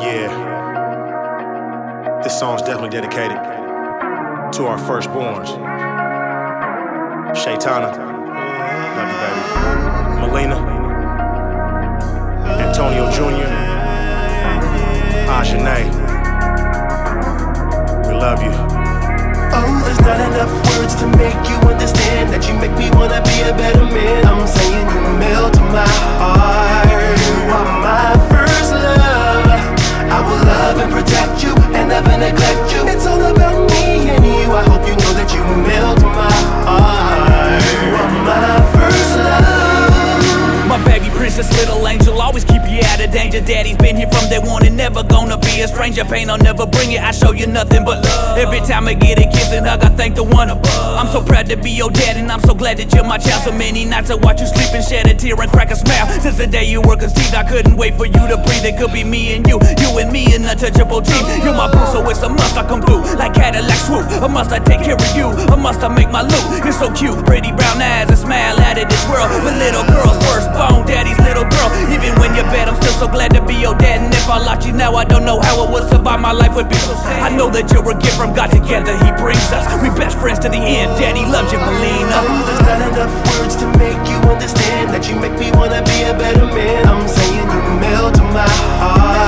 Yeah. This song's definitely dedicated to our firstborns. Shaytana. Love you, baby. Melina. Antonio Jr. Ajane. We love you. Oh, there's not enough words to make you understand that you make me wanna be a better princess, little danger. Daddy's been here from day one and never gonna be a stranger. Pain, I'll never bring it. I show you nothing but love. Every time I get a kiss and hug, I thank the one above. I'm so proud to be your dad, and I'm so glad that you're my child. So many nights I watch you sleep and shed a tear and crack a smile. Since the day you were conceived, I couldn't wait for you to breathe. It could be me and you, you and me, an untouchable team. You're my boo, so it's a must I come through like Cadillac swoop. A must I take care of you. A must I make my loot. You're so cute, pretty brown eyes, and smile out of this world. But little girl's firstborn, daddy's little girl. Even when you're bad, I'm still so glad to be your dad. And if I lost you now, I don't know how I would survive. My life would be so sad. I know that you're a gift from God. Together, He brings us. We best friends to the end. Daddy loves you, Melina. There's not enough words to make you understand that you make me wanna be a better man. I'm saying you melt my heart.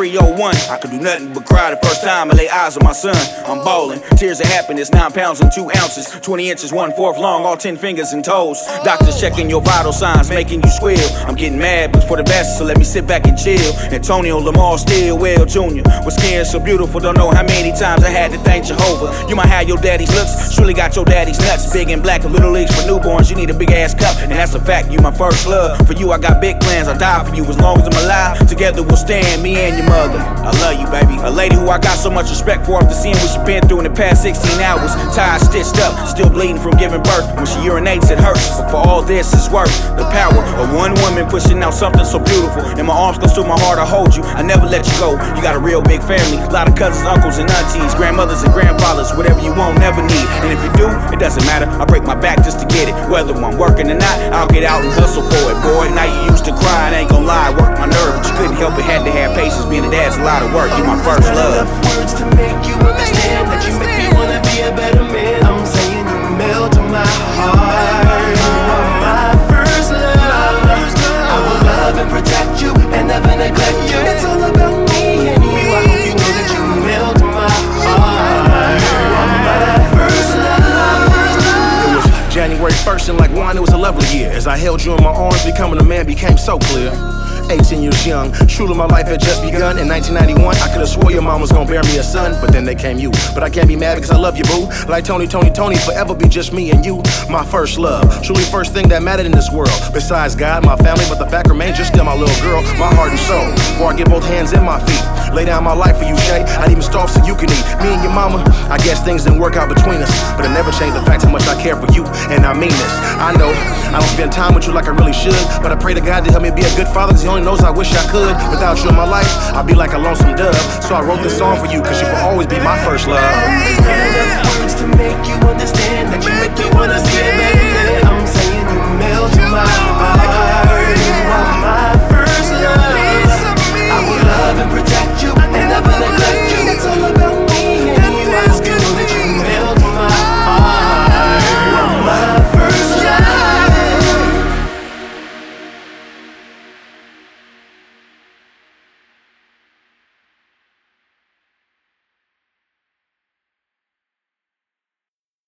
62301. I could do nothing but cry the first time I lay eyes on my son. I'm bawling, tears of happiness, 9 pounds and 2 ounces, 20 inches, one fourth long, all 10 fingers and toes. Doctors checking your vital signs, making you squeal. I'm getting mad, but for the best, so let me sit back and chill. Antonio Lamar Stillwell Jr. with skin so beautiful, don't know how many times I had to thank Jehovah. You might have your daddy's looks, surely got your daddy's nuts. Big and black, little leagues for newborns, you need a big ass cup, and that's a fact, you my first love. For you, I got big plans, I'll die for you as long as I'm alive. Together we'll stand, me and your mother. I love you, baby. A lady who I got so much respect for after seeing what she's been through in the past 16 hours. Tied, stitched up, still bleeding from giving birth. When she urinates, it hurts. But for all this, it's worth the power of one woman pushing out something so beautiful. And my arms close to my heart, I hold you. I never let you go. You got a real big family. A lot of cousins, uncles, and aunties, grandmothers, and grandfathers. Whatever you want, never need. And if you do, it doesn't matter. I break my back just to get it. Whether I'm working or not, I'll get out and hustle for it, boy. Now you used to cry, I ain't gonna lie. work my nerve, but you couldn't help it. Had to have patience. Being a dad's a lot of work. You my first love. enough words to make you understand that you make me wanna be a better man. I'm saying you melt my heart. You are my first love. I will love and protect you and never neglect you. It's all about me and you. I hope you know that you melt my heart. You are my first love. It was January 1st, and like wine, it was a lovely year. As I held you in my arms, becoming a man became so clear. 18 years young, truly my life had just begun. In 1991, I could have swore your mom was gonna bear me a son, but then they came you. But I can't be mad because I love you, boo. Like Tony, Toni, Toné, forever be just me and you. My first love, truly first thing that mattered in this world. Besides God, my family, but the fact remains you're still my little girl, my heart and soul. Before I get both hands and my feet, lay down my life for you, Shay. I'd even starve so you can eat. Me and your mama, I guess things didn't work out between us, but it never changed the fact how much I care for you, and I mean this. I know I don't spend time with you like I really should, but I pray to God to help me be a good father, cause he only knows I wish I could. Without you in my life, I'd be like a lonesome dove. So I wrote this song for you, cause you will always be my first love. Words to make you understand that you